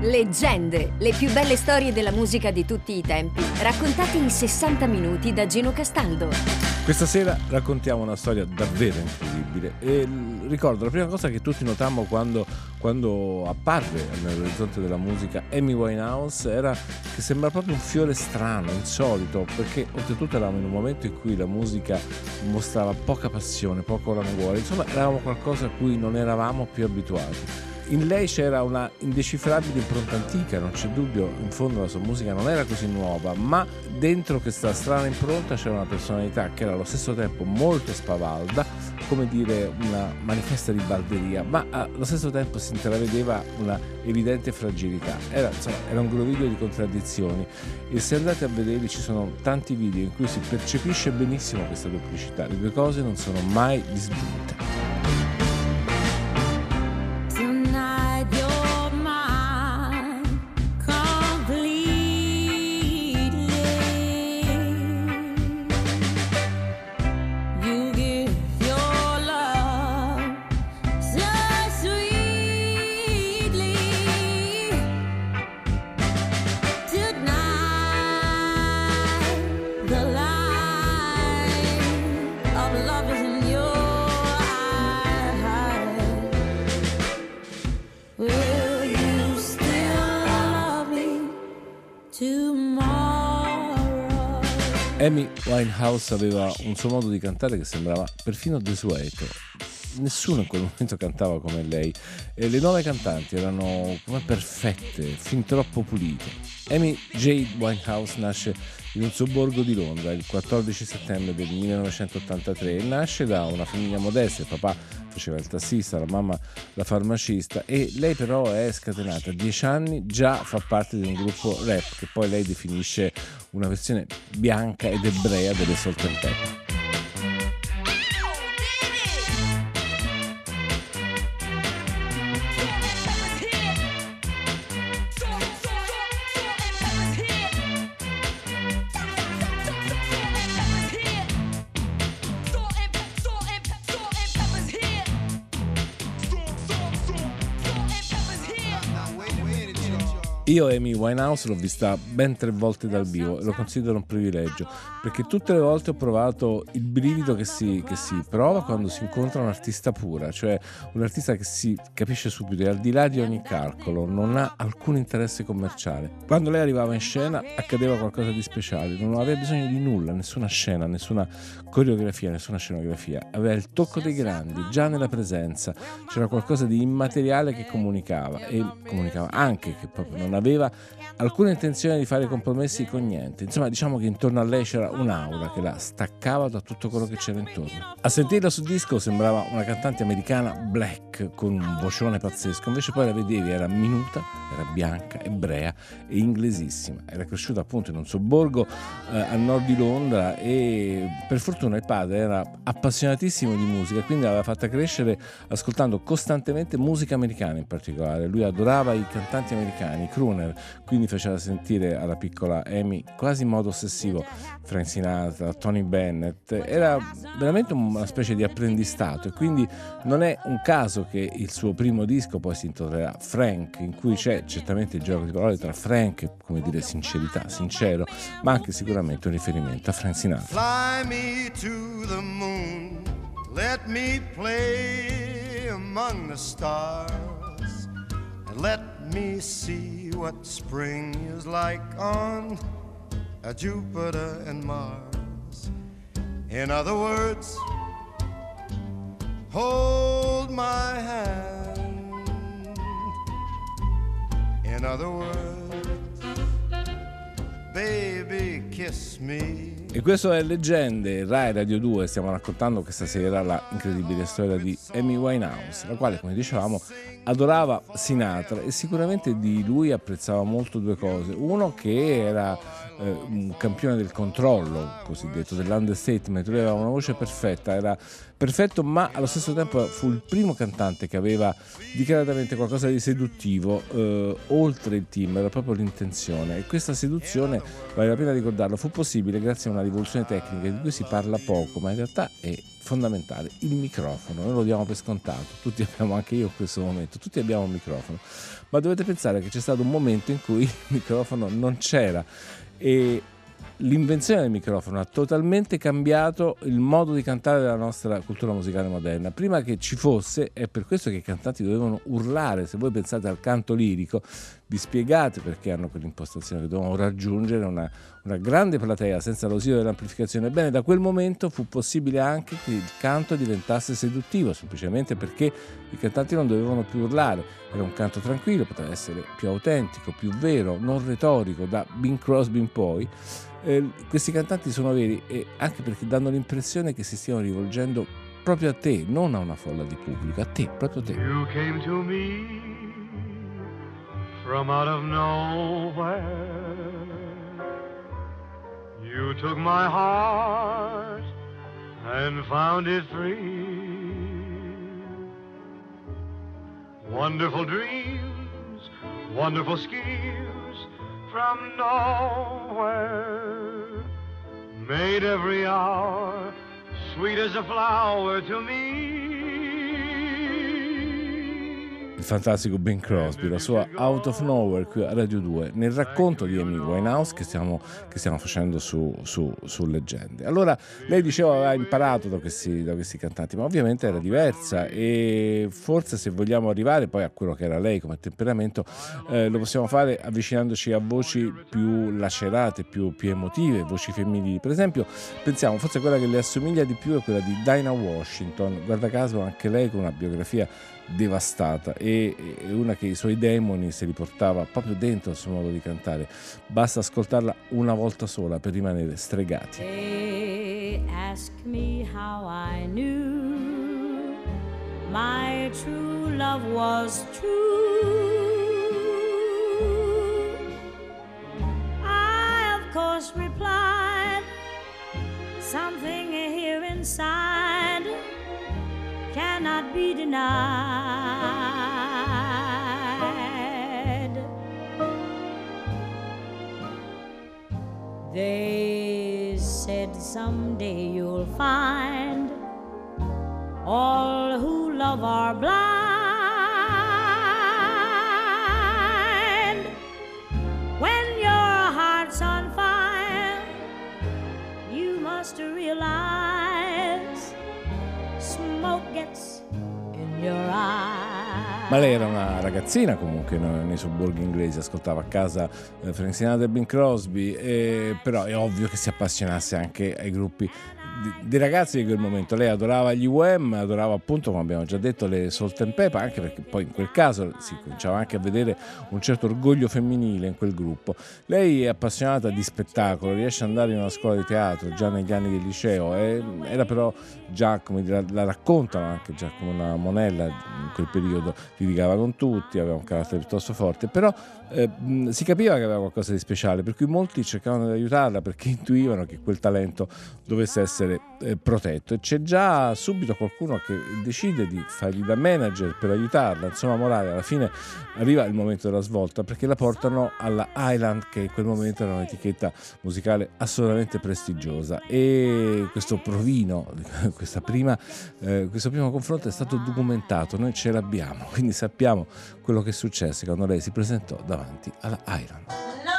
Leggende, le più belle storie della musica di tutti i tempi, raccontate in 60 minuti da Gino Castaldo. Questa sera raccontiamo una storia davvero incredibile e ricordo la prima cosa che tutti notammo quando, quando apparve nell'orizzonte della musica Amy Winehouse era che sembra proprio un fiore strano, insolito, perché oltretutto eravamo in un momento in cui la musica mostrava poca passione, poco languore, insomma eravamo qualcosa a cui non eravamo più abituati in lei c'era una indecifrabile impronta antica, non c'è dubbio, in fondo la sua musica non era così nuova, ma dentro questa strana impronta c'era una personalità che era allo stesso tempo molto spavalda, come dire una manifesta ribalderia, ma allo stesso tempo si intravedeva una evidente fragilità. Era, insomma, era un groviglio di contraddizioni e se andate a vederli ci sono tanti video in cui si percepisce benissimo questa duplicità, le due cose non sono mai disgiunte. Amy Winehouse aveva un suo modo di cantare che sembrava perfino desueto. Nessuno in quel momento cantava come lei e le nuove cantanti erano come perfette, fin troppo pulite. Amy J. Winehouse nasce in un sobborgo di Londra il 14 settembre del 1983 e nasce da una famiglia modesta, il papà faceva il tassista, la mamma la farmacista e lei però è scatenata a 10 anni, già fa parte di un gruppo rap che poi lei definisce una versione bianca ed ebrea delle Salt and. Io Amy Winehouse l'ho vista ben tre volte dal vivo e lo considero un privilegio perché tutte le volte ho provato il brivido che si, che si prova quando si incontra un artista pura, cioè un artista che si capisce subito e al di là di ogni calcolo non ha alcun interesse commerciale. Quando lei arrivava in scena accadeva qualcosa di speciale, non aveva bisogno di nulla, nessuna scena, nessuna coreografia, nessuna scenografia, aveva il tocco dei grandi, già nella presenza c'era qualcosa di immateriale che comunicava e comunicava anche che proprio non aveva aveva alcuna intenzione di fare compromessi con niente. Insomma, diciamo che intorno a lei c'era un'aura che la staccava da tutto quello che c'era intorno. A sentirla sul disco sembrava una cantante americana black con un vocione pazzesco, invece poi la vedevi, era minuta, era bianca, ebrea e inglesissima. Era cresciuta appunto in un sobborgo eh, a nord di Londra e per fortuna il padre era appassionatissimo di musica, quindi l'aveva fatta crescere ascoltando costantemente musica americana in particolare. Lui adorava i cantanti americani, i crooner, quindi faceva sentire alla piccola Amy quasi in modo ossessivo Frank Sinatra, Tony Bennett. Era veramente una specie di apprendistato e quindi non è un caso che il suo primo disco poi si intitolerà Frank, in cui c'è certamente il gioco di parole tra Frank come dire sincerità, sincero, ma anche sicuramente un riferimento a Frank Sinatra. Fly me to the moon, let me play among the stars, and let me see what spring is like on a Jupiter and Mars. In other words, hold my hand. In other words, baby, kiss me. E questo è Leggende, Rai Radio 2, stiamo raccontando questa sera la incredibile storia di Amy Winehouse, la quale, come dicevamo, adorava Sinatra e sicuramente di lui apprezzava molto due cose. Uno che era eh, un campione del controllo, cosiddetto, dell'understatement, lui aveva una voce perfetta, era perfetto, ma allo stesso tempo fu il primo cantante che aveva dichiaratamente qualcosa di seduttivo eh, oltre il team, era proprio l'intenzione. E questa seduzione, vale la pena ricordarlo, fu possibile grazie a una rivoluzione tecnica di cui si parla poco, ma in realtà è fondamentale, il microfono. Noi lo diamo per scontato, tutti abbiamo, anche io in questo momento, tutti abbiamo un microfono, ma dovete pensare che c'è stato un momento in cui il microfono non c'era e l'invenzione del microfono ha totalmente cambiato il modo di cantare della nostra cultura musicale moderna. Prima che ci fosse, è per questo che i cantanti dovevano urlare. Se voi pensate al canto lirico, vi spiegate perché hanno quell'impostazione che dovevano raggiungere una, una grande platea senza l'ausilio dell'amplificazione. Ebbene, da quel momento fu possibile anche che il canto diventasse seduttivo, semplicemente perché i cantanti non dovevano più urlare. Era un canto tranquillo, poteva essere più autentico, più vero, non retorico, da Bing Crosby in poi eh, questi cantanti sono veri e anche perché danno l'impressione che si stiano rivolgendo proprio a te, non a una folla di pubblico, a te, proprio a te. From out of nowhere. You took my heart and found it free. Wonderful dreams, wonderful schemes from nowhere made every hour sweet as a flower to me. Il fantastico Ben Crosby, la sua Out of Nowhere qui a Radio 2, nel racconto di Amy Winehouse che stiamo, che stiamo facendo su, su, su, Leggende. Allora, lei diceva aveva imparato da questi, da questi cantanti, ma ovviamente era diversa e forse se vogliamo arrivare poi a quello che era lei come temperamento, eh, lo possiamo fare avvicinandoci a voci più lacerate, più, più emotive, voci femminili. Per esempio, pensiamo, forse quella che le assomiglia di più è quella di Dinah Washington, guarda caso anche lei con una biografia devastata e, una che i suoi demoni se li portava proprio dentro il suo modo di cantare. Basta ascoltarla una volta sola per rimanere stregati. They ask me how I knew my true love was true. I of course replied something here inside cannot be denied. They said someday you'll find all who love are blind. Ma lei era una ragazzina comunque nei sobborghi inglesi, ascoltava a casa eh, e Bing Crosby, eh, però è ovvio che si appassionasse anche ai gruppi di, ragazzi di quel momento. Lei adorava gli UM, adorava appunto, come abbiamo già detto, le Salt and Pepper, anche perché poi in quel caso si cominciava anche a vedere un certo orgoglio femminile in quel gruppo. Lei è appassionata di spettacolo, riesce ad andare in una scuola di teatro già negli anni del liceo, e era però già, come dire, la raccontano anche già come una monella in quel periodo, litigava con tutti, aveva un carattere piuttosto forte, però eh, si capiva che aveva qualcosa di speciale, per cui molti cercavano di aiutarla perché intuivano che quel talento dovesse essere eh, protetto. E c'è già subito qualcuno che decide di fargli da manager per aiutarla, insomma morale, alla fine arriva il momento della svolta perché la portano alla Island che in quel momento era un'etichetta musicale assolutamente prestigiosa. E questo provino, prima, eh, questo primo confronto è stato documentato, noi ce l'abbiamo, quindi sappiamo quello che successe quando lei si presentò davanti alla Island.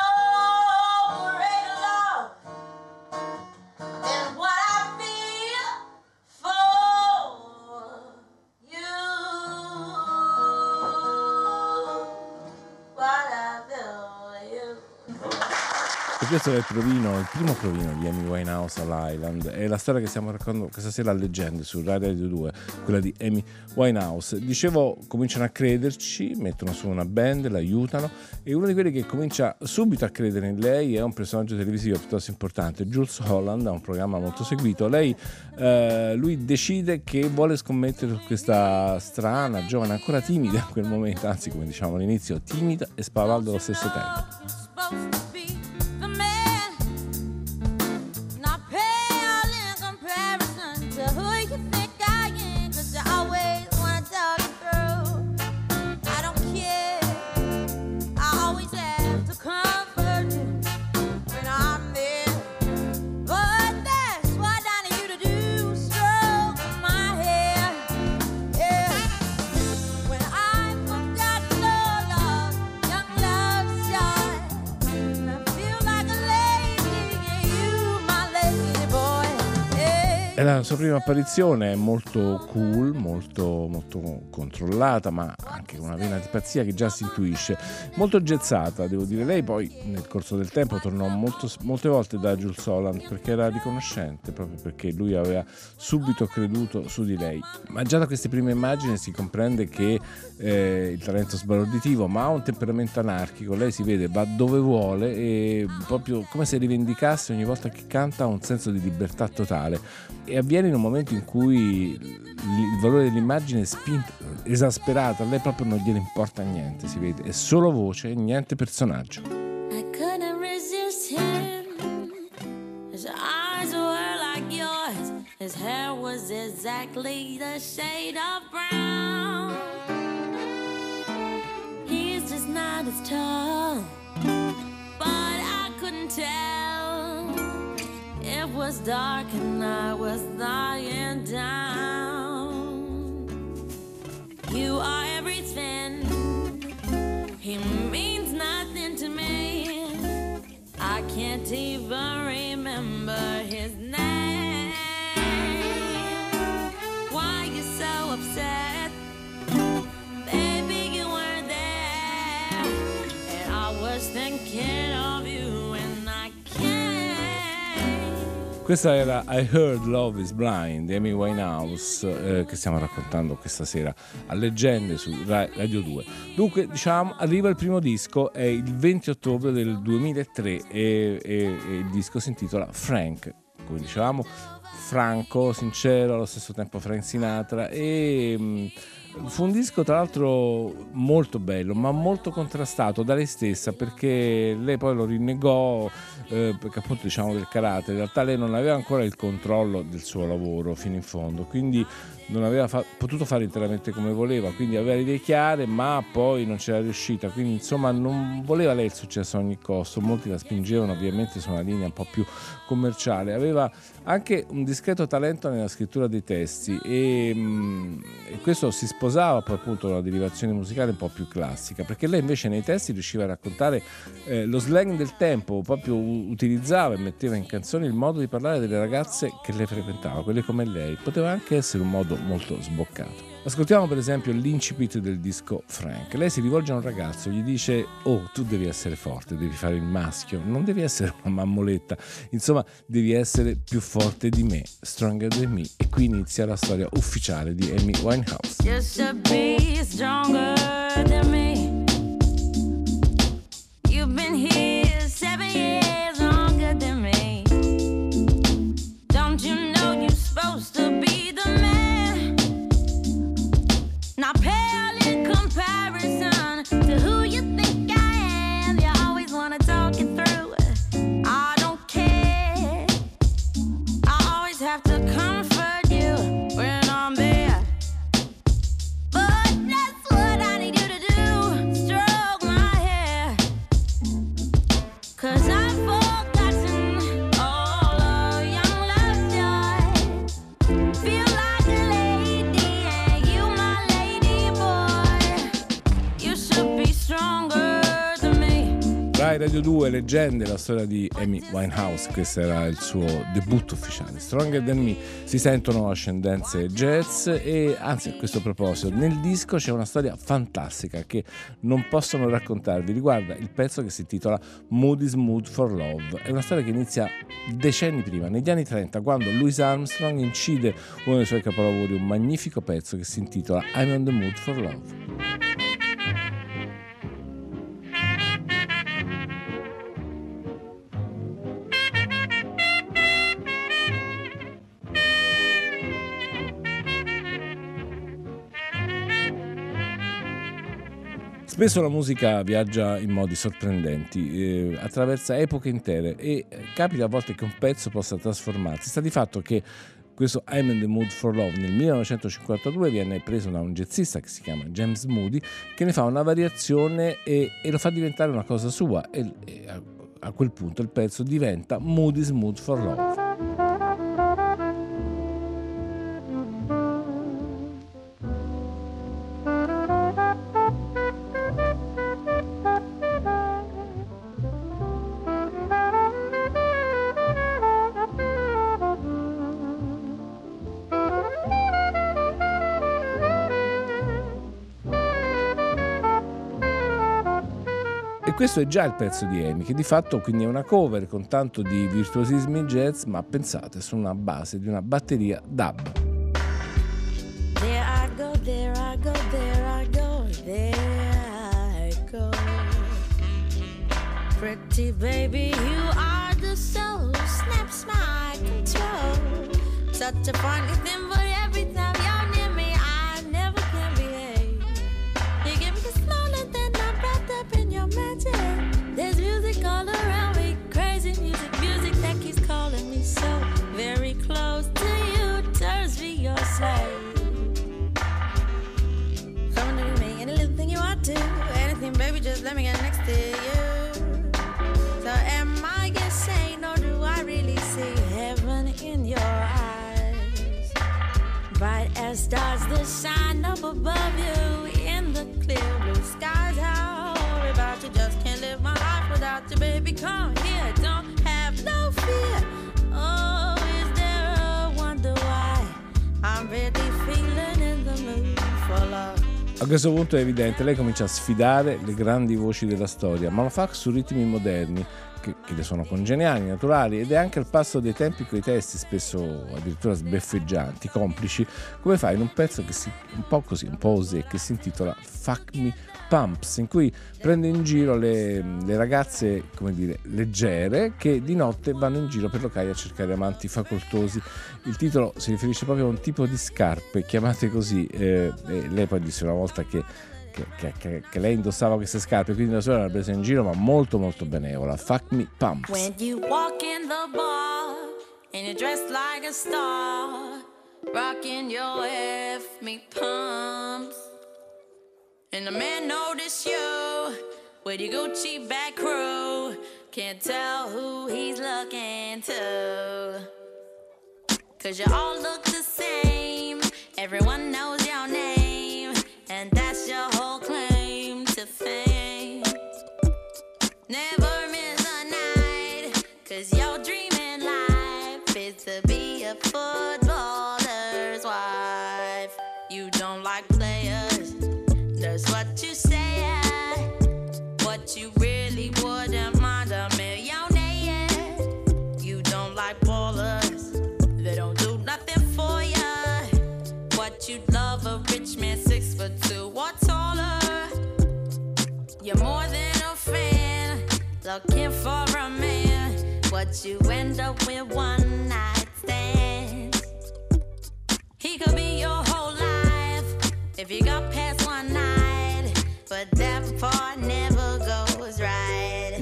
Questo è il provino, il primo provino di Amy Winehouse all'Island. È la storia che stiamo raccontando questa sera a Leggende su Radio 2, quella di Amy Winehouse. Dicevo, cominciano a crederci, mettono su una band, l'aiutano e uno di quelli che comincia subito a credere in lei è un personaggio televisivo piuttosto importante, Jules Holland, ha un programma molto seguito. Lei, eh, lui decide che vuole scommettere su questa strana, giovane, ancora timida in quel momento, anzi come diciamo all'inizio, timida e spavalda allo stesso tempo. È la sua prima apparizione, molto cool, molto, molto controllata, ma anche con una vena di pazzia che già si intuisce. Molto gezzata, devo dire. Lei poi nel corso del tempo tornò molto, molte volte da Jules Holland perché era riconoscente, proprio perché lui aveva subito creduto su di lei. Ma già da queste prime immagini si comprende che eh, il talento sbalorditivo, ma ha un temperamento anarchico. Lei si vede, va dove vuole e proprio come se rivendicasse ogni volta che canta un senso di libertà totale e avviene in un momento in cui il valore dell'immagine è spinto, esasperato, a lei proprio non gliene importa niente, si vede, è solo voce, niente personaggio. I couldn't resist him. His eyes were like yours. His hair was exactly the shade of brown. He's just not as tall, but I couldn't tell. Was dark and I was lying down. You are everything. He means nothing to me. I can't even remember his name. Questa era I Heard Love is Blind di Amy Winehouse eh, che stiamo raccontando questa sera a Leggende su Radio 2. Dunque, diciamo, arriva il primo disco, è il 20 ottobre del 2003 e, e, e il disco si intitola Frank, come dicevamo, franco, sincero, allo stesso tempo Frank Sinatra e... Mh, mm, Fu un disco tra l'altro molto bello, ma molto contrastato da lei stessa perché lei poi lo rinnegò eh, perché appunto diciamo del carattere, in realtà lei non aveva ancora il controllo del suo lavoro fino in fondo, quindi non aveva fa- potuto fare interamente come voleva, quindi aveva le idee chiare, ma poi non c'era riuscita, quindi insomma non voleva lei il successo a ogni costo, molti la spingevano ovviamente su una linea un po' più commerciale, aveva anche un discreto talento nella scrittura dei testi e, mm, e questo si sposava poi appunto con una derivazione musicale un po' più classica, perché lei invece nei testi riusciva a raccontare eh, lo slang del tempo, proprio utilizzava e metteva in canzoni il modo di parlare delle ragazze che lei frequentava, quelle come lei, poteva anche essere un modo molto sboccato. Ascoltiamo per esempio l'incipit del disco Frank. Lei si rivolge a un ragazzo, gli dice: Oh, tu devi essere forte, devi fare il maschio, non devi essere una mammoletta, insomma, devi essere più forte di me, stronger than me. E qui inizia la storia ufficiale di Amy Winehouse. Just to be stronger than me. You've been here Radio 2 Leggende, la storia di Amy Winehouse, questo era il suo debutto ufficiale. Stronger Than Me si sentono ascendenze jazz e anzi a questo proposito nel disco c'è una storia fantastica che non possono raccontarvi, riguarda il pezzo che si intitola Moody's Mood for Love. È una storia che inizia decenni prima, negli anni 30, quando Louis Armstrong incide uno dei suoi capolavori, un magnifico pezzo che si intitola I'm on the Mood for Love. Spesso la musica viaggia in modi sorprendenti, eh, attraversa epoche intere e eh, capita a volte che un pezzo possa trasformarsi. Sta di fatto che questo I'm in the Mood for Love nel 1952 viene preso da un jazzista che si chiama James Moody che ne fa una variazione e, e lo fa diventare una cosa sua e, e a, a quel punto il pezzo diventa Moody's Mood for Love. Questo è già il pezzo di Amy, che di fatto quindi è una cover con tanto di virtuosismi jazz, ma pensate su una base di una batteria dub. There I go, there I go, there I go, there I go. Pretty baby, you are the soul, snaps my control. Such a funny thing, baby, just let me get next to you. So am I insane or do I really see heaven in your eyes? Bright as stars that shine up above you in the clear blue skies. How about you just can't live my life without you, baby? Come here, A questo punto è evidente, lei comincia a sfidare le grandi voci della storia, ma lo fa su ritmi moderni che, che, le sono congeniali, naturali ed è anche al passo dei tempi con i testi spesso addirittura sbeffeggianti, complici, come fa in un pezzo che si, un po' così, un po' osè, che si intitola Fuck Me Pumps, in cui prende in giro le, le, ragazze, come dire, leggere che di notte vanno in giro per locali a cercare amanti facoltosi. Il titolo si riferisce proprio a un tipo di scarpe chiamate così, eh, lei poi disse una volta che che, che, che, lei indossava queste scarpe, quindi la sua l'ha presa in giro, ma molto molto benevola. Fuck me pumps. When you walk in the bar and you're dressed like a star, rocking your F me pumps. And the man notice you with your Gucci back crew. Can't tell who he's looking to. Cause you all look the same. Everyone knows your name. And that's your whole claim to fame. Never What you end up with one night stands. He could be your whole life if you got past one night, but that part never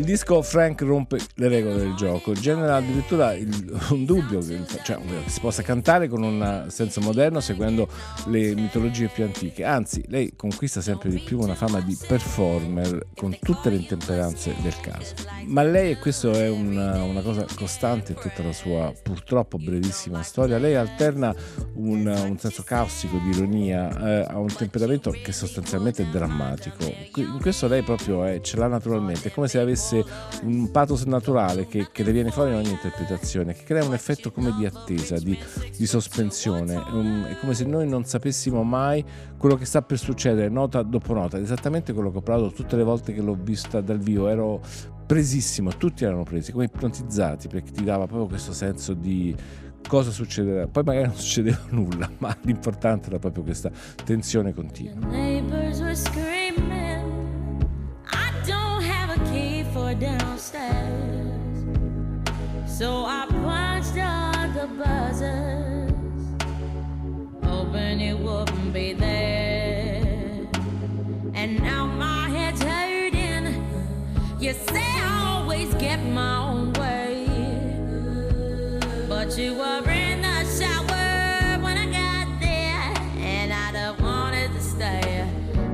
disco Frank rompe le regole del gioco, genera addirittura il, un dubbio che, cioè, si possa cantare con un senso moderno seguendo le mitologie più antiche, anzi lei conquista sempre di più una fama di performer con tutte le intemperanze del caso. Ma lei, e questo è una, una cosa costante in tutta la sua purtroppo brevissima storia, lei alterna un, un senso caustico di ironia eh, a un temperamento che sostanzialmente è drammatico. In questo lei proprio è, ce l'ha naturalmente, è come se avesse un pathos naturale che, che, viene fuori in ogni interpretazione, che crea un effetto come di attesa, di, di sospensione. Um, è come se noi non sapessimo mai quello che sta per succedere, nota dopo nota. È esattamente quello che ho provato tutte le volte che l'ho vista dal vivo. Ero presissimo, tutti erano presi, come ipnotizzati, perché ti dava proprio questo senso di cosa succederà. Poi magari non succedeva nulla, ma l'importante era proprio questa tensione continua. Downstairs. So I punched all the buzzers, hoping it wouldn't be there. And now my head's hurting. You say I always get my own way, but you were in the shower when I got there, and I'd have wanted to stay,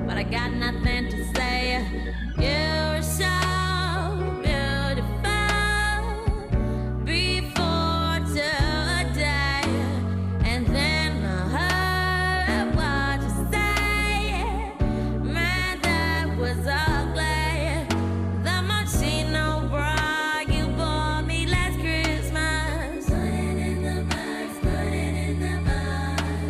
but I got nothing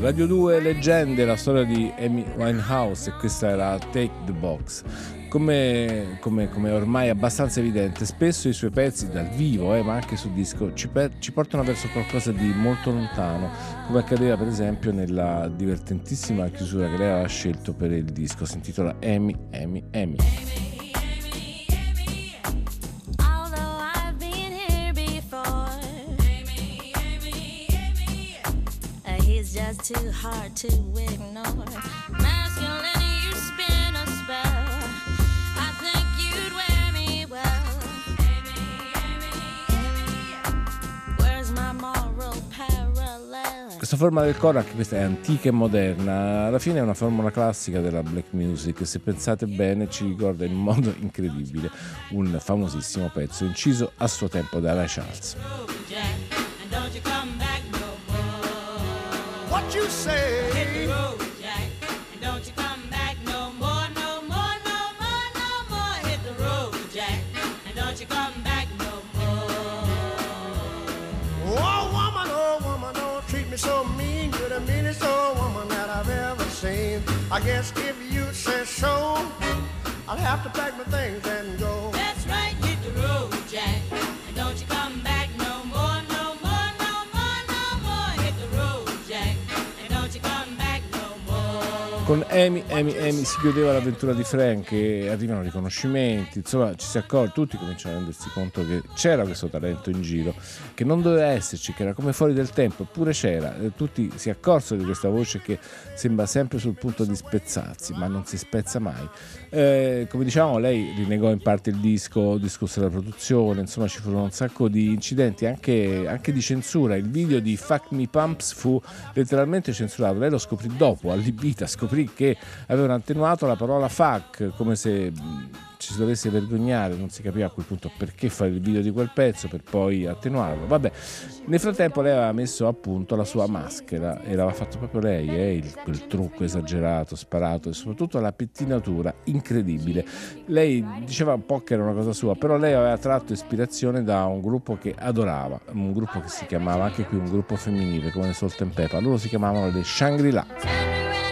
Radio 2 Leggende, la storia di Amy Winehouse e questa era Take the Box. Come, come, come ormai abbastanza evidente, spesso i suoi pezzi dal vivo, eh, ma anche sul disco, ci, per, ci portano verso qualcosa di molto lontano, come accadeva per esempio nella divertentissima chiusura che lei aveva scelto per il disco, si intitola Amy, Amy, Amy. Too hard to ignore. Masculine, you spin a spell. I think you'd wear me well. Where's my moral parallel? Questa forma del anche questa è antica e moderna, alla fine è una formula classica della black music. Se pensate bene, ci ricorda in modo incredibile un famosissimo pezzo inciso a suo tempo da Ray Charles. You say. Hit the road, Jack, and don't you come back no more, no more, no more, no more. Hit the road, Jack, and don't you come back no more. Oh woman, oh woman, don't treat me so mean. You're the meanest old woman that I've ever seen. I guess if you say so, I'll have to pack my things and go. Con Amy, Amy, Amy si chiudeva l'avventura di Frank e arrivano riconoscimenti, insomma ci si accorge, tutti cominciano a rendersi conto che c'era questo talento in giro, che non doveva esserci, che era come fuori del tempo, eppure c'era, e tutti si accorsero di questa voce che sembra sempre sul punto di spezzarsi, ma non si spezza mai. Eh, come diciamo, lei rinnegò in parte il disco, discusse la produzione, insomma ci furono un sacco di incidenti, anche, anche di censura. Il video di Fuck Me Pumps fu letteralmente censurato, lei lo scoprì dopo, allibita, scoprì scoprì che avevano attenuato la parola fuck come se ci si dovesse vergognare, non si capiva a quel punto perché fare il video di quel pezzo per poi attenuarlo. Vabbè, nel frattempo lei aveva messo a punto la sua maschera e l'aveva fatto proprio lei, eh, il, quel trucco esagerato, sparato e soprattutto la pettinatura incredibile. Lei diceva un po' che era una cosa sua, però lei aveva tratto ispirazione da un gruppo che adorava, un gruppo che si chiamava anche qui un gruppo femminile come Salt and Pepper, loro si chiamavano le Shangri-La.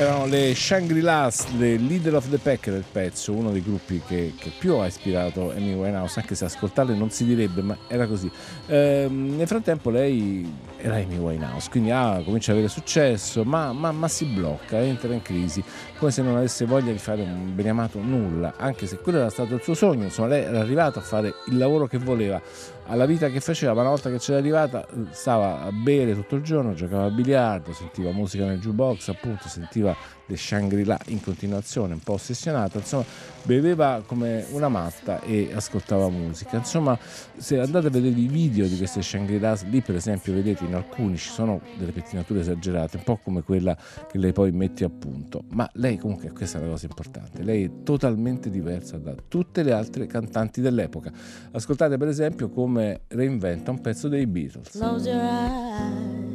Erano le Shangri-La, le Leader of the Pack del pezzo, uno dei gruppi che, che più ha ispirato Amy Winehouse, anche se ascoltarle non si direbbe, ma era così. Ehm, nel frattempo lei era Amy Winehouse, quindi ah, comincia ad avere successo, ma, ma, ma, si blocca, entra in crisi, come se non avesse voglia di fare un beniamato nulla, anche se quello era stato il suo sogno, insomma lei era arrivata a fare il lavoro che voleva, alla vita che faceva, ma una volta che c'era arrivata stava a bere tutto il giorno, giocava a biliardo, sentiva musica nel jukebox, appunto, sentiva le Shangri-La in continuazione, un po' ossessionata, insomma, beveva come una matta e ascoltava musica. Insomma, se andate a vedere i video di queste Shangri-La, lì per esempio vedete in alcuni ci sono delle pettinature esagerate, un po' come quella che lei poi mette a punto, ma lei comunque questa è la cosa importante, lei è totalmente diversa da tutte le altre cantanti dell'epoca. Ascoltate per esempio come reinventa un pezzo dei Beatles. Close your eyes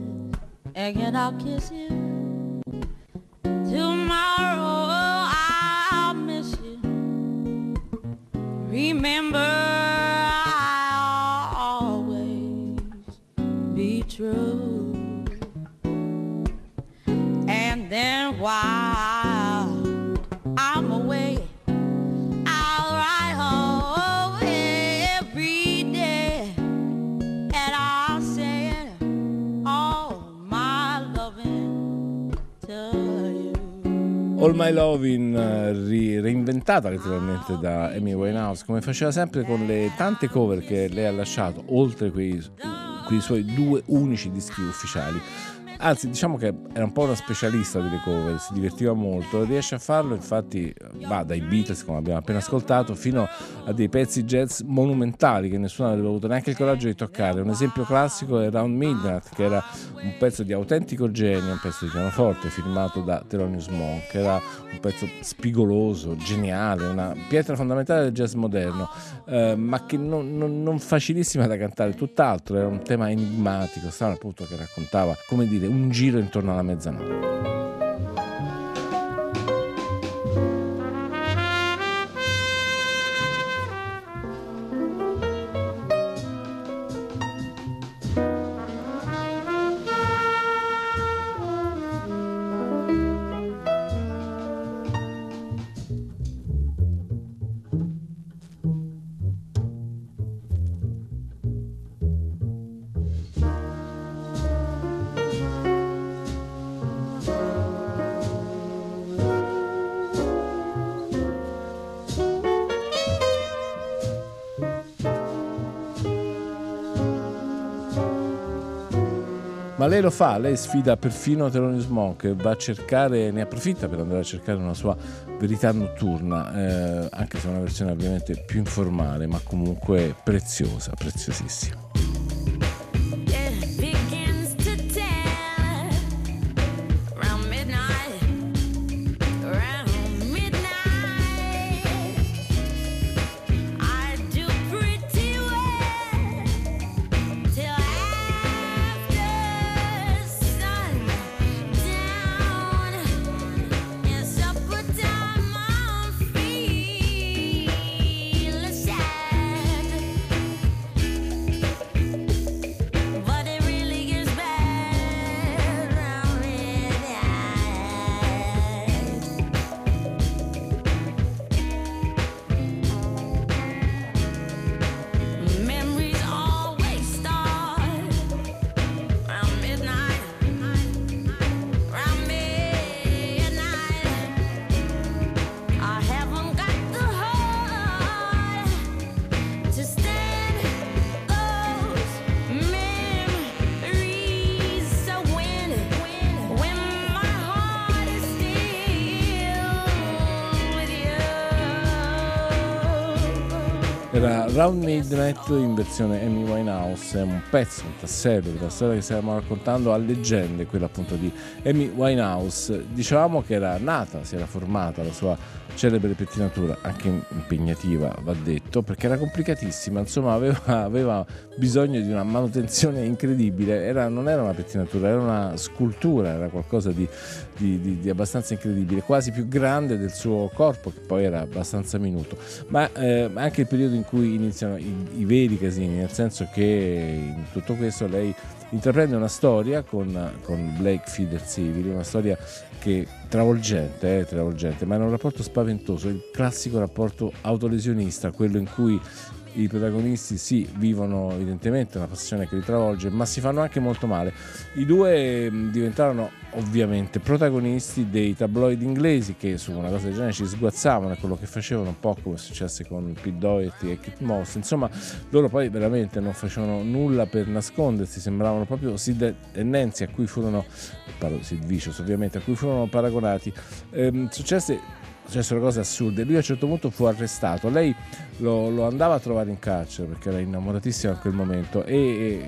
and I'll kiss you. Remember, I'll always be true. And then while All My Lovin' eh, ri- reinventata letteralmente da Amy Winehouse come faceva sempre con le tante cover che lei ha lasciato oltre quei, quei suoi due unici dischi ufficiali anzi diciamo che era un po' una specialista delle cover, si divertiva molto, riesce a farlo, infatti va dai Beatles come abbiamo appena ascoltato fino a dei pezzi jazz monumentali che nessuno aveva avuto neanche il coraggio di toccare. Un esempio classico è Round Midnight che era un pezzo di autentico genio, un pezzo di pianoforte firmato da Thelonious Monk, era un pezzo spigoloso, geniale, una pietra fondamentale del jazz moderno, eh, ma che non, non, non facilissima da cantare, tutt'altro, era un tema enigmatico, strano appunto che raccontava, come dire, un giro intorno alla mezzanotte. Lei lo fa, lei sfida perfino Thelonious Monk, va a cercare, ne approfitta per andare a cercare una sua verità notturna, eh, anche se è una versione ovviamente più informale, ma comunque preziosa, preziosissima. Round Midnight in versione Amy Winehouse, è un pezzo, un tassello della storia che stiamo raccontando a leggende, quella appunto di Amy Winehouse. Dicevamo che era nata, si era formata la sua celebre pettinatura, anche impegnativa va detto, perché era complicatissima, insomma aveva, aveva bisogno di una manutenzione incredibile, era, non era una pettinatura, era una scultura, era qualcosa di, di, di, di, abbastanza incredibile, quasi più grande del suo corpo che poi era abbastanza minuto, ma eh, anche il periodo in cui iniziano i, i veri casini, nel senso che in tutto questo lei intraprende una storia con, con Blake Fidersivili, una storia che travolgente, eh, travolgente, ma è un rapporto spaventoso, il classico rapporto autolesionista, quello in cui i protagonisti sì, vivono evidentemente una passione che li travolge, ma si fanno anche molto male. I due diventarono ovviamente protagonisti dei tabloid inglesi che su una cosa del genere ci sguazzavano, è quello che facevano un po' come successe con Pete Doherty e Kit Moss. Insomma, loro poi veramente non facevano nulla per nascondersi, sembravano proprio Sid e Nancy a cui furono, parlo Sid Vicious ovviamente, a cui furono paragonati. Ehm, successe successero cose assurde. Lui a un certo punto fu arrestato, lei lo, lo andava a trovare in carcere perché era innamoratissima in quel momento e,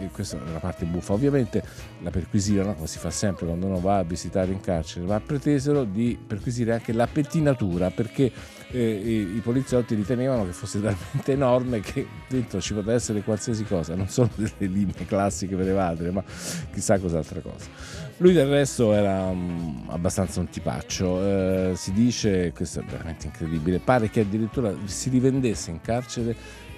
e questa è la parte buffa. Ovviamente la perquisirono, come si fa sempre quando uno va a visitare in carcere, ma pretesero di perquisire anche la pettinatura perché eh, i, i, poliziotti ritenevano che fosse talmente enorme che dentro ci poteva essere qualsiasi cosa, non solo delle linee classiche per evadere, ma chissà cos'altra cosa. Lui del resto era um, abbastanza un tipaccio, eh, si dice, questo è veramente incredibile, pare che addirittura si rivendesse in carcere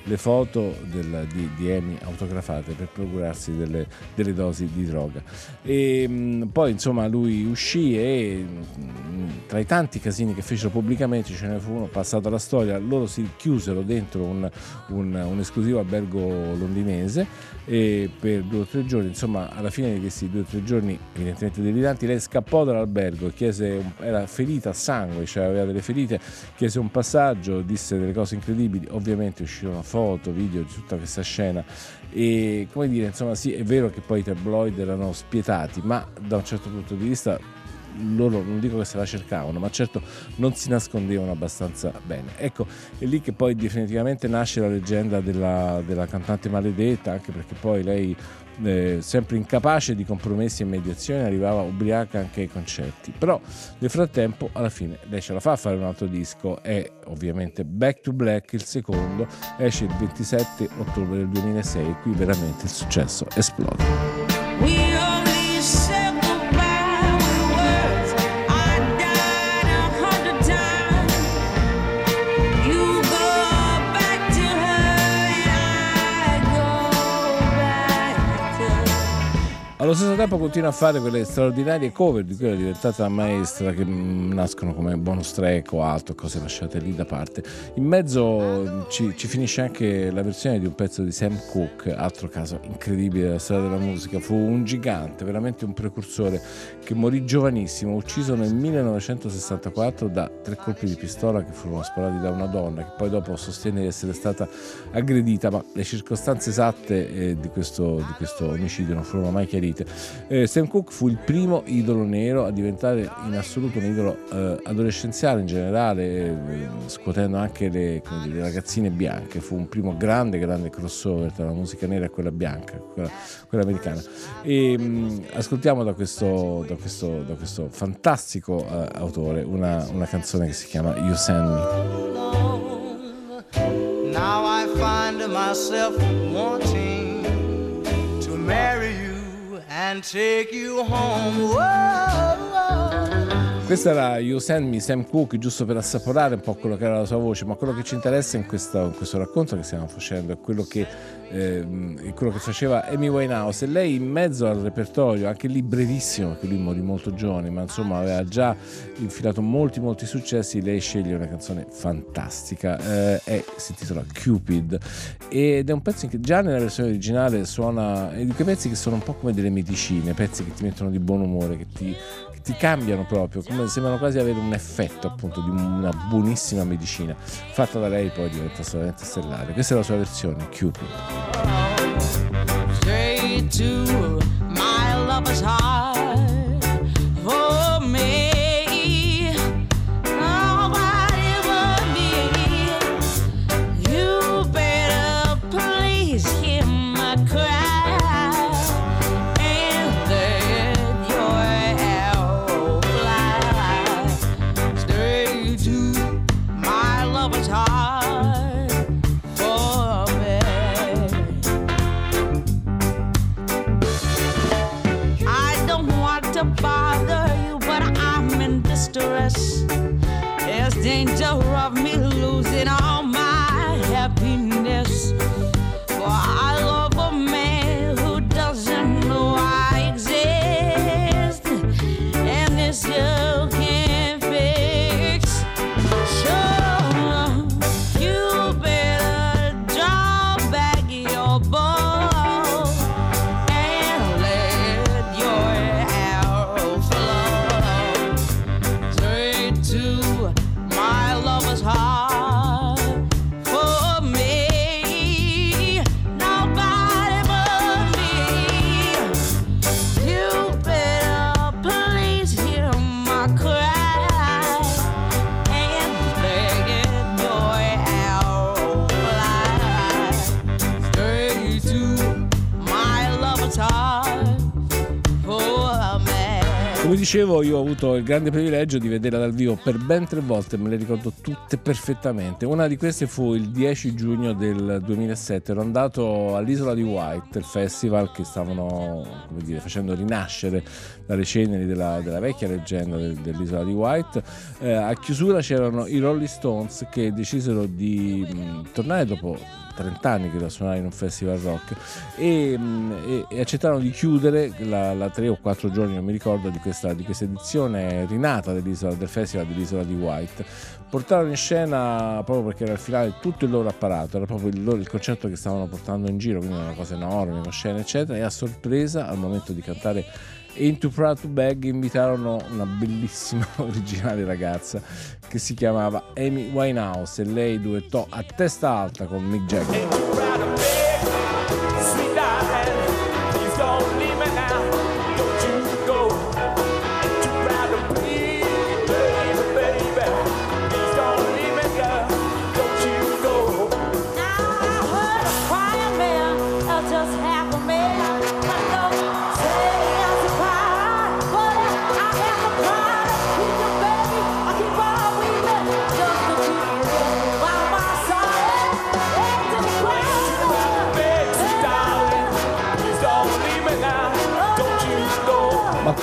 le foto del, di, di, Amy autografate per procurarsi delle, delle dosi di droga. E mh, poi insomma lui uscì e mh, tra i tanti casini che fecero pubblicamente ce ne fu uno passato alla storia, loro si chiusero dentro un, un, un esclusivo albergo londinese e per due o tre giorni, insomma alla fine di questi due o tre giorni evidentemente deliranti, lei scappò dall'albergo, chiese, era ferita a sangue, cioè aveva delle ferite, chiese un passaggio, disse delle cose incredibili, ovviamente uscirono foto, video di tutta questa scena e come dire, insomma sì, è vero che poi i tabloid erano spietati, ma da un certo punto di vista loro non dico che se la cercavano, ma certo non si nascondevano abbastanza bene. Ecco, è lì che poi definitivamente nasce la leggenda della, della cantante maledetta, anche perché poi lei eh, sempre incapace di compromessi e mediazioni, arrivava ubriaca anche ai concerti. Però nel frattempo, alla fine, lei ce la fa a fare un altro disco. È ovviamente Back to Black, il secondo, esce il 27 ottobre del 2006 e qui veramente il successo esplode. Allo stesso tempo continua a fare quelle straordinarie cover di cui è diventata maestra che mm, nascono come bonus track o altro, cose lasciate lì da parte. In mezzo ci, ci, finisce anche la versione di un pezzo di Sam Cooke, altro caso incredibile della storia della musica. Fu un gigante, veramente un precursore che morì giovanissimo, ucciso nel 1964 da tre colpi di pistola che furono sparati da una donna che poi dopo sostiene di essere stata aggredita, ma le circostanze esatte eh, di, questo, di questo omicidio non furono mai chiarite chiarite. Eh, Sam Cooke fu il primo idolo nero a diventare in assoluto un idolo eh, adolescenziale in generale, eh, scuotendo anche le, dire, le, ragazzine bianche. Fu un primo grande, grande crossover tra la musica nera e quella bianca, quella, quella americana. E mh, mm, ascoltiamo da questo, da questo, da questo fantastico uh, autore una, una canzone che si chiama You Send Me. Now I find myself wanting to marry. And take you home. Whoa, whoa. Questa era You Send Me Sam Cooke, giusto per assaporare un po' quello che era la sua voce, ma quello che ci interessa in, questa, in questo racconto che stiamo facendo è quello che, eh, quello che faceva Amy Winehouse. E lei in mezzo al repertorio, anche lì brevissimo, perché lui morì molto giovane, ma insomma aveva già infilato molti molti successi, lei sceglie una canzone fantastica eh, e si intitola Cupid. Ed è un pezzo che già nella versione originale suona, è di quei pezzi che sono un po' come delle medicine, pezzi che ti mettono di buon umore, che ti ti cambiano proprio, come sembrano quasi avere un effetto appunto di una buonissima medicina. Fatta da lei poi diventa assolutamente stellare. Questa è la sua versione, Cupid. Straight to my lover's heart dicevo, io ho avuto il grande privilegio di vederla dal vivo per ben tre volte, me le ricordo tutte perfettamente. Una di queste fu il 10 giugno del 2007, ero andato all'Isola di White, il festival che stavano dire, facendo rinascere dalle ceneri della, della vecchia leggenda del, dell'Isola di White. Eh, a chiusura c'erano i Rolling Stones che decisero di mh, tornare dopo 30 anni che da suonare in un festival rock e, mm, e, e accettarono di chiudere la, la, tre o quattro giorni, non mi ricordo, di questa, di questa edizione rinata del festival dell'isola di White. Portarono in scena proprio perché era il finale tutto il loro apparato, era proprio il, loro, il concerto che stavano portando in giro, quindi era una cosa enorme, con scene eccetera, e a sorpresa al momento di cantare Into Proud to Bag invitarono una bellissima originale ragazza che si chiamava Amy Winehouse e lei duettò a testa alta con Mick Jagger.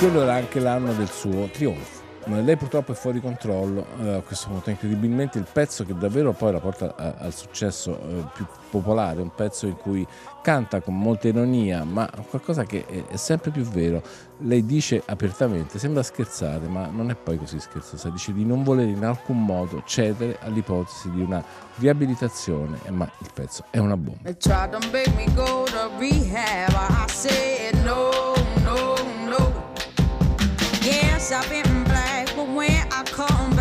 Quello era anche l'anno del suo trionfo. Lei purtroppo è fuori controllo eh, a questo punto, incredibilmente il pezzo che davvero poi la porta a, al successo eh, più popolare, un pezzo in cui canta con molta ironia, ma qualcosa che è, è, sempre più vero. Lei dice apertamente, sembra scherzare, ma non è poi così scherzosa, dice di non volere in alcun modo cedere all'ipotesi di una riabilitazione, eh, ma il pezzo è una bomba. Yes, I've been black, but when I come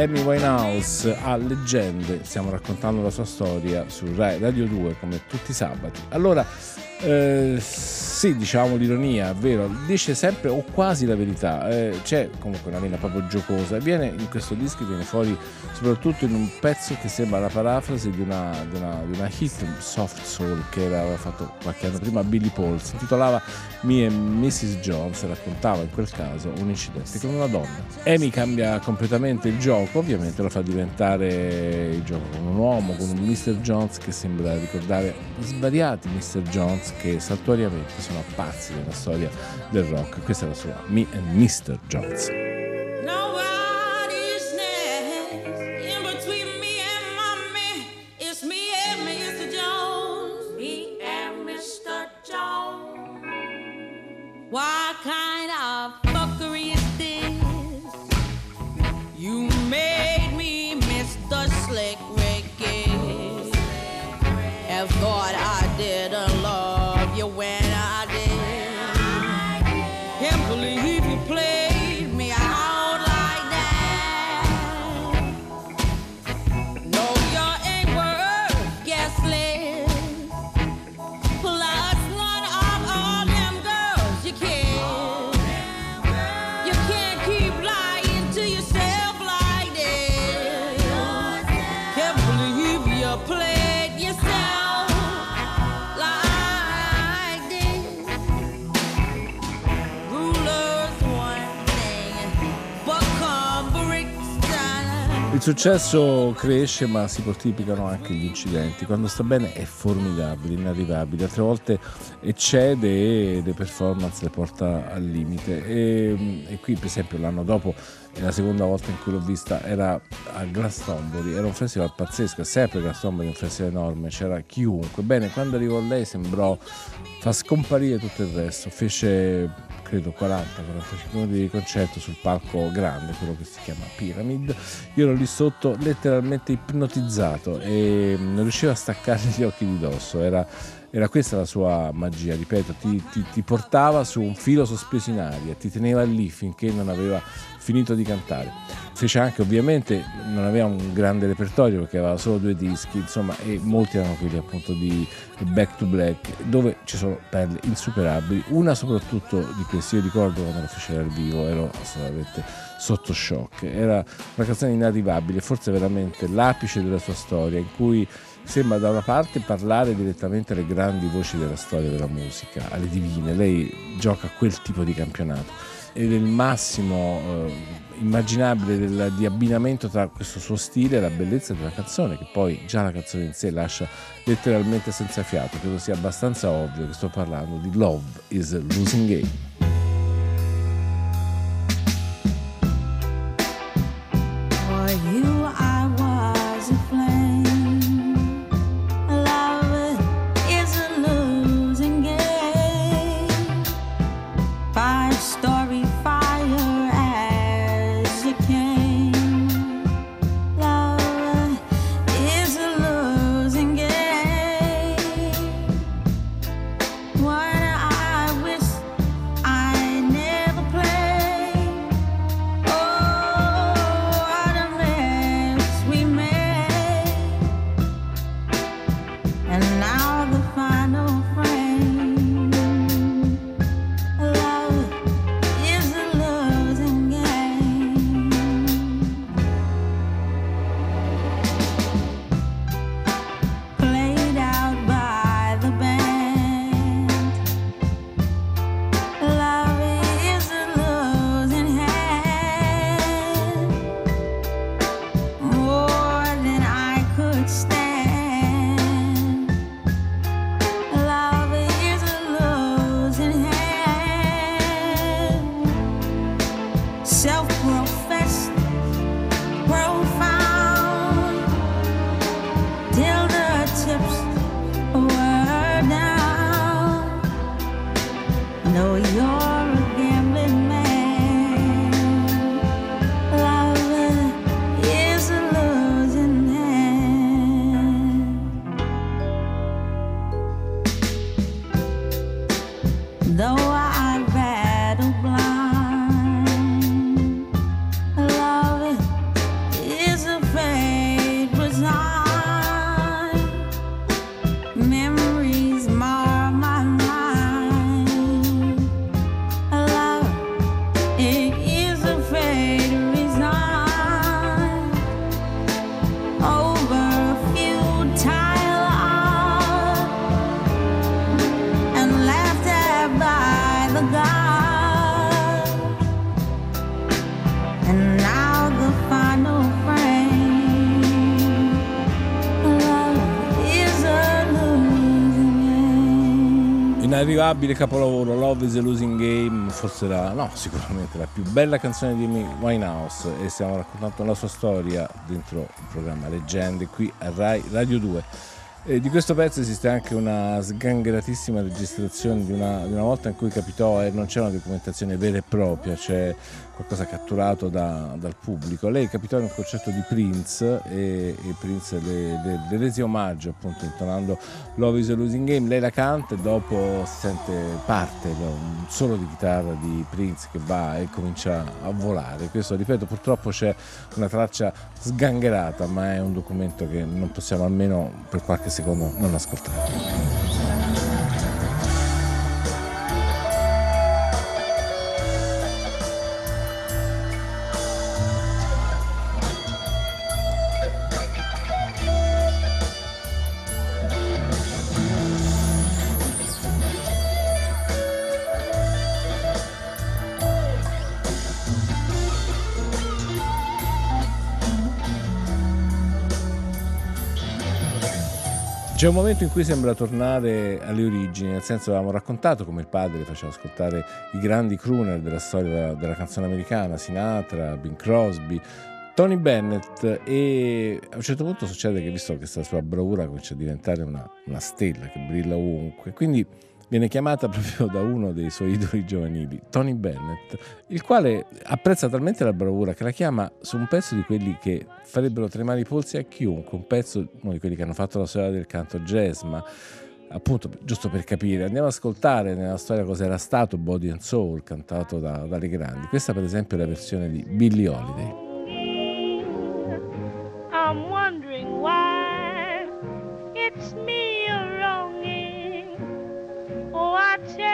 Amy Winehouse a leggende, stiamo raccontando la sua storia su Radio 2 come tutti i sabati. Allora, eh, sì, diciamo l'ironia, è vero, dice sempre o quasi la verità, eh, c'è comunque una vena proprio giocosa, viene in questo disco viene fuori soprattutto in un pezzo che sembra la parafrasi di una, di una, di una hit soft soul che aveva fatto qualche anno prima Billy Paul, si intitolava Me and Mrs. Jones, raccontava in quel caso un incidente con una donna. Amy cambia completamente il gioco, ovviamente lo fa diventare il gioco con un uomo, con un Mr. Jones che sembra ricordare svariati Mr. Jones che saltuariamente sono pazzi della storia del rock. Questa è la sua Me and Mr. Jones. Il successo cresce ma si moltiplicano anche gli incidenti. Quando sta bene è formidabile, inarrivabile, altre volte eccede e le performance le porta al limite. E, e qui per esempio l'anno dopo è la seconda volta in cui l'ho vista, era a Glastonbury, era un festival pazzesco, sempre Glastonbury un festival enorme, c'era chiunque. Bene, quando arrivò lei sembrò fa scomparire tutto il resto, fece credo 40-45 minuti di concerto sul palco grande, quello che si chiama Pyramid. Io ero lì sotto letteralmente ipnotizzato e non riuscivo a staccare gli occhi di dosso. Era, era questa la sua magia, ripeto, ti, ti, ti portava su un filo sospeso in aria, ti teneva lì finché non aveva finito di cantare. Fece anche, ovviamente, non aveva un grande repertorio perché aveva solo due dischi, insomma, e molti erano quelli appunto di Back to Black, dove ci sono perle insuperabili. Una soprattutto di questi, io ricordo quando la fece dal vivo, ero assolutamente sotto shock. Era una canzone inarrivabile, forse veramente l'apice della sua storia, in cui sembra da una parte parlare direttamente alle grandi voci della storia della musica, alle divine, lei gioca quel tipo di campionato ed è il massimo eh, immaginabile del, di abbinamento tra questo suo stile e la bellezza della canzone, che poi già la canzone in sé lascia letteralmente senza fiato. Credo sia abbastanza ovvio che sto parlando di Love is Losing Game. Inarrivabile capolavoro Love is a Losing Game, forse la, no, sicuramente la più bella canzone di Winehouse e stiamo raccontando la sua storia dentro il programma Leggende qui a Rai Radio 2. E di questo pezzo esiste anche una sgangheratissima registrazione di una, di una volta in cui capitò e non c'è una documentazione vera e propria, c'è qualcosa catturato da, dal pubblico. Lei capitò in un concerto di Prince e, e Prince le, le, le, rese omaggio appunto intonando Love is a Losing Game. Lei la canta e dopo si sente parte un solo di chitarra di Prince che va e comincia a volare. Questo ripeto purtroppo c'è una traccia sgangherata ma è un documento che non possiamo almeno per qualche secondo non ascoltare. C'è un momento in cui sembra tornare alle origini, nel senso avevamo raccontato come il padre faceva ascoltare i grandi crooner della storia della canzone americana, Sinatra, Bing Crosby, Tony Bennett e a un certo punto succede che visto che questa sua bravura comincia a diventare una, una stella che brilla ovunque, quindi viene chiamata proprio da uno dei suoi idoli giovanili, Tony Bennett, il quale apprezza talmente la bravura che la chiama su un pezzo di quelli che farebbero tremare i polsi a chiunque, un pezzo, uno di quelli che hanno fatto la storia del canto jazz, ma appunto giusto per capire, andiamo ad ascoltare nella storia cosa era stato Body and Soul cantato da, dalle grandi. Questa per esempio è la versione di Billie Holiday. Oh,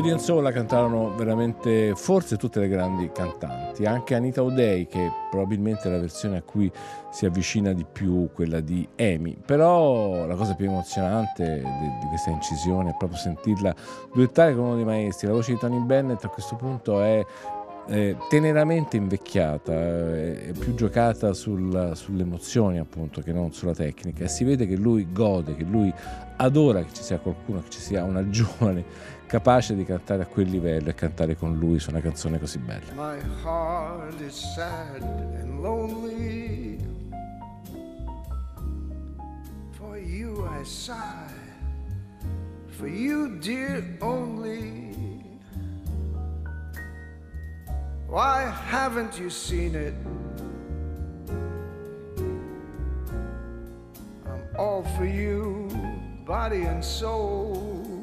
Body and Soul la cantarono veramente forse tutte le grandi cantanti, anche Anita O'Day che probabilmente è la versione a cui si avvicina di più quella di Amy, però la cosa più emozionante di, questa incisione è proprio sentirla duettare con uno dei maestri, la voce di Tony Bennett a questo punto è teneramente invecchiata, è più giocata sul, sulle emozioni appunto che non sulla tecnica. E si vede che lui gode, che lui adora che ci sia qualcuno, che ci sia una giovane capace di cantare a quel livello e cantare con lui su una canzone così bella. My heart is sad and lonely. For you I sigh. For you, dear, only. Why haven't you seen it? I'm all for you, body and soul.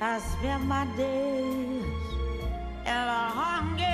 I spend my days in a hunger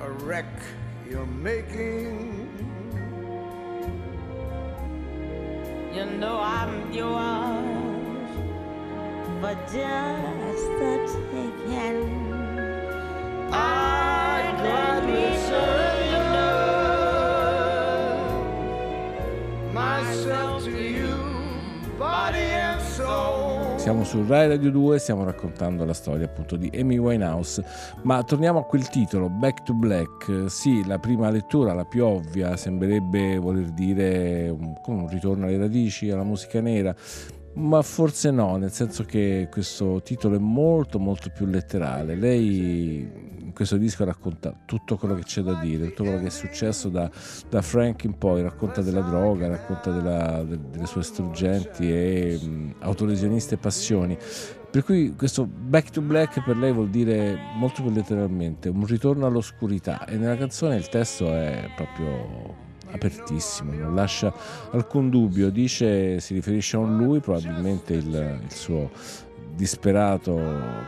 a wreck you're making. You know I'm yours for just the taking. I Siamo su Rai Radio 2 e stiamo raccontando la storia appunto di Amy Winehouse. Ma torniamo a quel titolo, Back to Black. Sì, la prima lettura, la più ovvia, sembrerebbe voler dire un, un ritorno alle radici, alla musica nera ma forse no, nel senso che questo titolo è molto molto più letterale. Lei questo disco racconta tutto quello che c'è da dire, tutto quello che è successo da, da Frank in poi, racconta della droga, racconta della, de, delle sue struggenti e mh, autolesioniste passioni. Per cui questo back to black per lei vuol dire molto più letteralmente un ritorno all'oscurità e nella canzone il testo è proprio apertissimo, non lascia alcun dubbio, dice, si riferisce a lui, probabilmente il, il suo disperato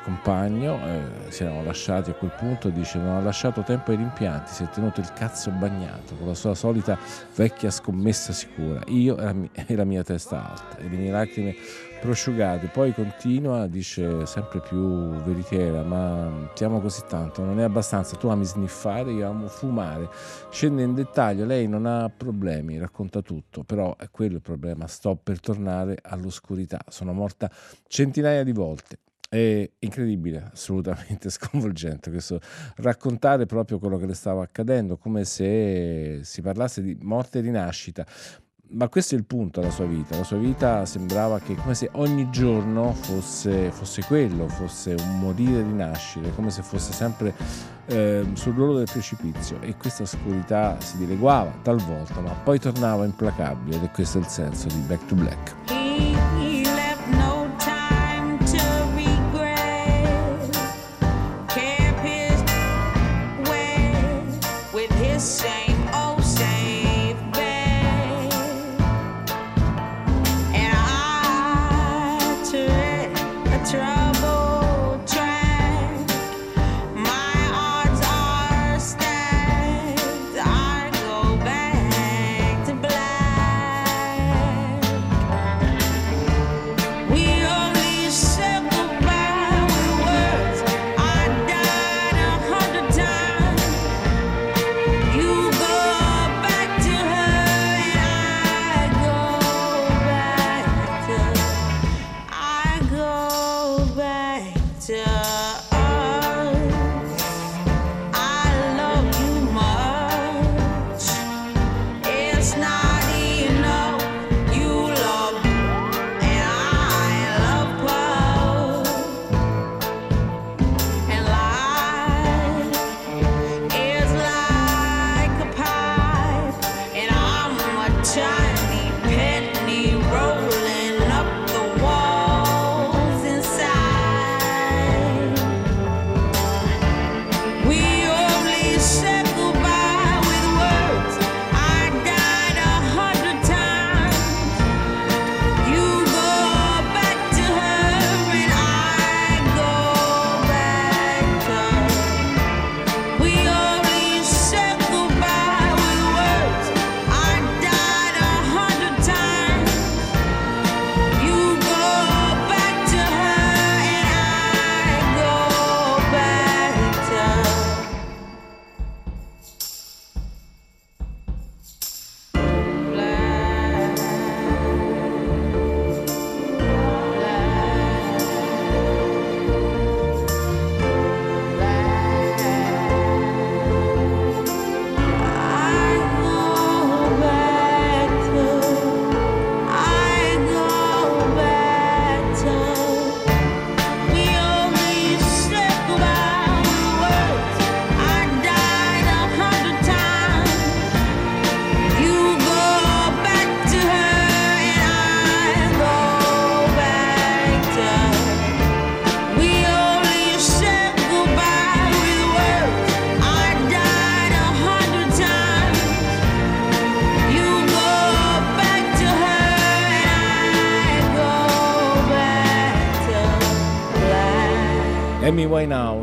compagno, eh, si erano lasciati a quel punto, dice non ha lasciato tempo ai rimpianti, si è tenuto il cazzo bagnato con la sua solita vecchia scommessa sicura, io e la mia, testa alta. E le mie lacrime prosciugate, poi continua, dice sempre più veritiera, ma ti amo così tanto, non è abbastanza, tu ami sniffare, io amo fumare, scende in dettaglio, lei non ha problemi, racconta tutto, però è quello il problema, sto per tornare all'oscurità, sono morta centinaia di volte. È incredibile, assolutamente sconvolgente questo raccontare proprio quello che le stava accadendo, come se si parlasse di morte e rinascita ma questo è il punto della sua vita. La sua vita sembrava che come se ogni giorno fosse, fosse quello, fosse un morire e rinascere, come se fosse sempre eh, sull'orlo del precipizio e questa oscurità si dileguava talvolta, ma poi tornava implacabile ed è questo il senso di Back to Black.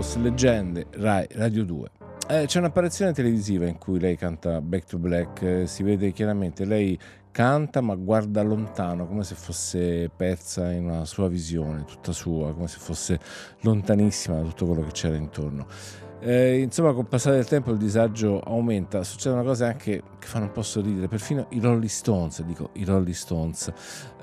Winehouse, leggende, Rai, Radio 2. Eh, c'è un'apparizione televisiva in cui lei canta Back to Black, eh, si vede chiaramente, lei canta ma guarda lontano, come se fosse persa in una sua visione, tutta sua, come se fosse lontanissima da tutto quello che c'era intorno. Eh, insomma, col passare del tempo il disagio aumenta. Succedono cose anche che fanno un po' sorridere. Perfino i Rolling Stones, dico i Rolling Stones,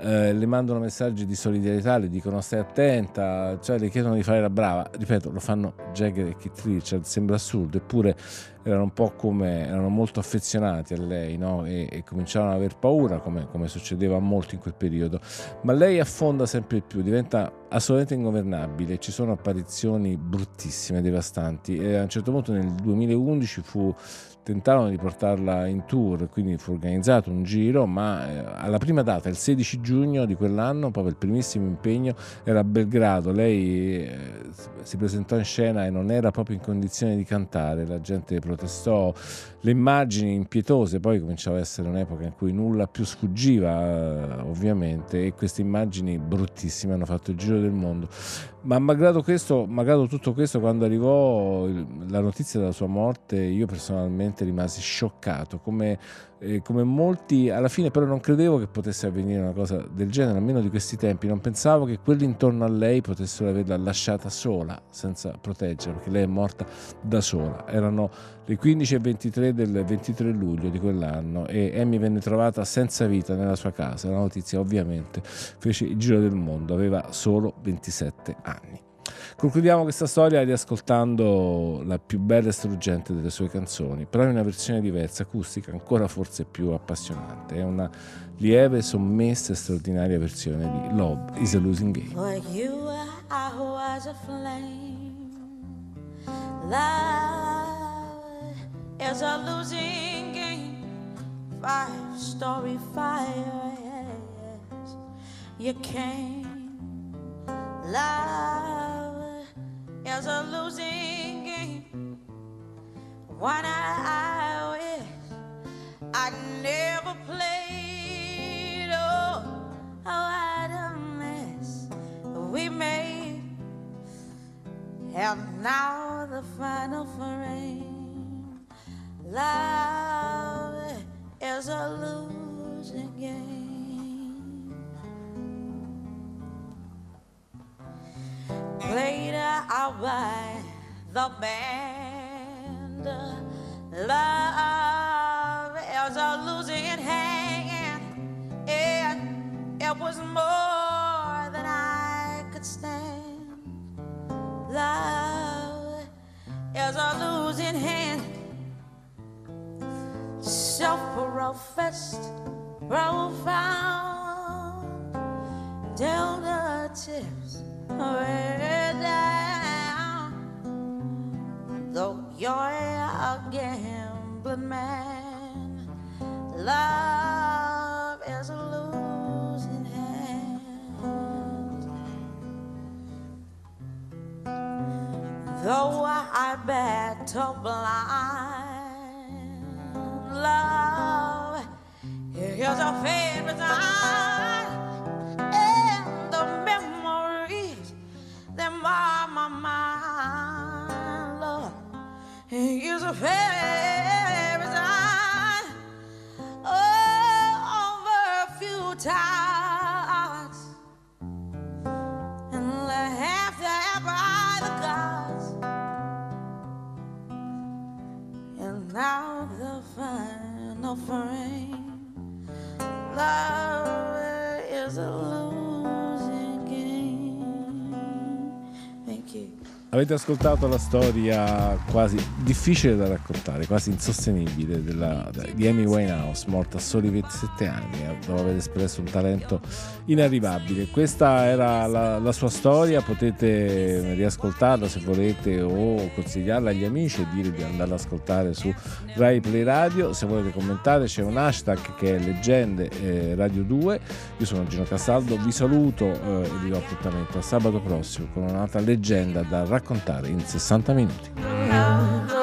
eh, le mandano messaggi di solidarietà, le dicono stai attenta, cioè le chiedono di fare la brava. Ripeto, lo fanno Jagger e Keith Richard, sembra assurdo, eppure erano un po' come erano molto affezionati a lei no? e, e, cominciarono ad aver paura come, come, succedeva a molti in quel periodo. Ma lei affonda sempre più diventa assolutamente ingovernabile. Ci sono apparizioni bruttissime devastanti. E a un certo punto nel 2011 fu tentarono di portarla in tour, quindi fu organizzato un giro, ma eh, alla prima data, il 16 giugno di quell'anno, proprio il primissimo impegno, era a Belgrado, lei eh, si presentò in scena e non era proprio in condizione di cantare, la gente protestò, le immagini impietose, poi cominciava a essere un'epoca in cui nulla più sfuggiva, ovviamente, e queste immagini bruttissime hanno fatto il giro del mondo. Ma malgrado, questo, malgrado tutto questo, quando arrivò la notizia della sua morte, io personalmente rimasi scioccato, come, eh, come molti, alla fine però non credevo che potesse avvenire una cosa del genere, almeno di questi tempi, non pensavo che quelli intorno a lei potessero averla lasciata sola, senza proteggerla, perché lei è morta da sola. Erano le 15.23 del 23 luglio di quell'anno e Amy venne trovata senza vita nella sua casa. La notizia ovviamente fece il giro del mondo, aveva solo 27 anni. Concludiamo questa storia riascoltando la più bella e struggente delle sue canzoni, però in una versione diversa, acustica, ancora forse più appassionante. È una lieve, sommessa e straordinaria versione di Love is a Losing Game. For you, I was a flame. Love is a losing game. Five story fire, yes, you came. Love is a losing game. One I wish I never played. Oh, oh, what a mess we made. And now the final frame. Love is a losing game. Played out by the band. Love is a losing hand. It, it was more than I could stand. Love is a losing hand self-professed, profound, the tips way you're a gambling man, love is a losing hand. Though I battle blind love. Here's a favorite time. And the memories, them are my mind. Here's a favorite time. Oh, over a few times. And laugh there by the gods. And now the final frame. Love is a losing Avete ascoltato la storia quasi difficile da raccontare, quasi insostenibile della, di Amy Winehouse, morta a soli 27 anni, eh, dopo aver espresso un talento inarrivabile. Questa era la, la, sua storia, potete riascoltarla se volete o consigliarla agli amici e dire di andarla ad ascoltare su Rai Play Radio. Se volete commentare c'è un hashtag che è Leggende eh, Radio 2. Io sono Gino Castaldo, vi saluto eh, e vi do appuntamento a sabato prossimo con un'altra leggenda da raccontare raccontare in 60 minuti.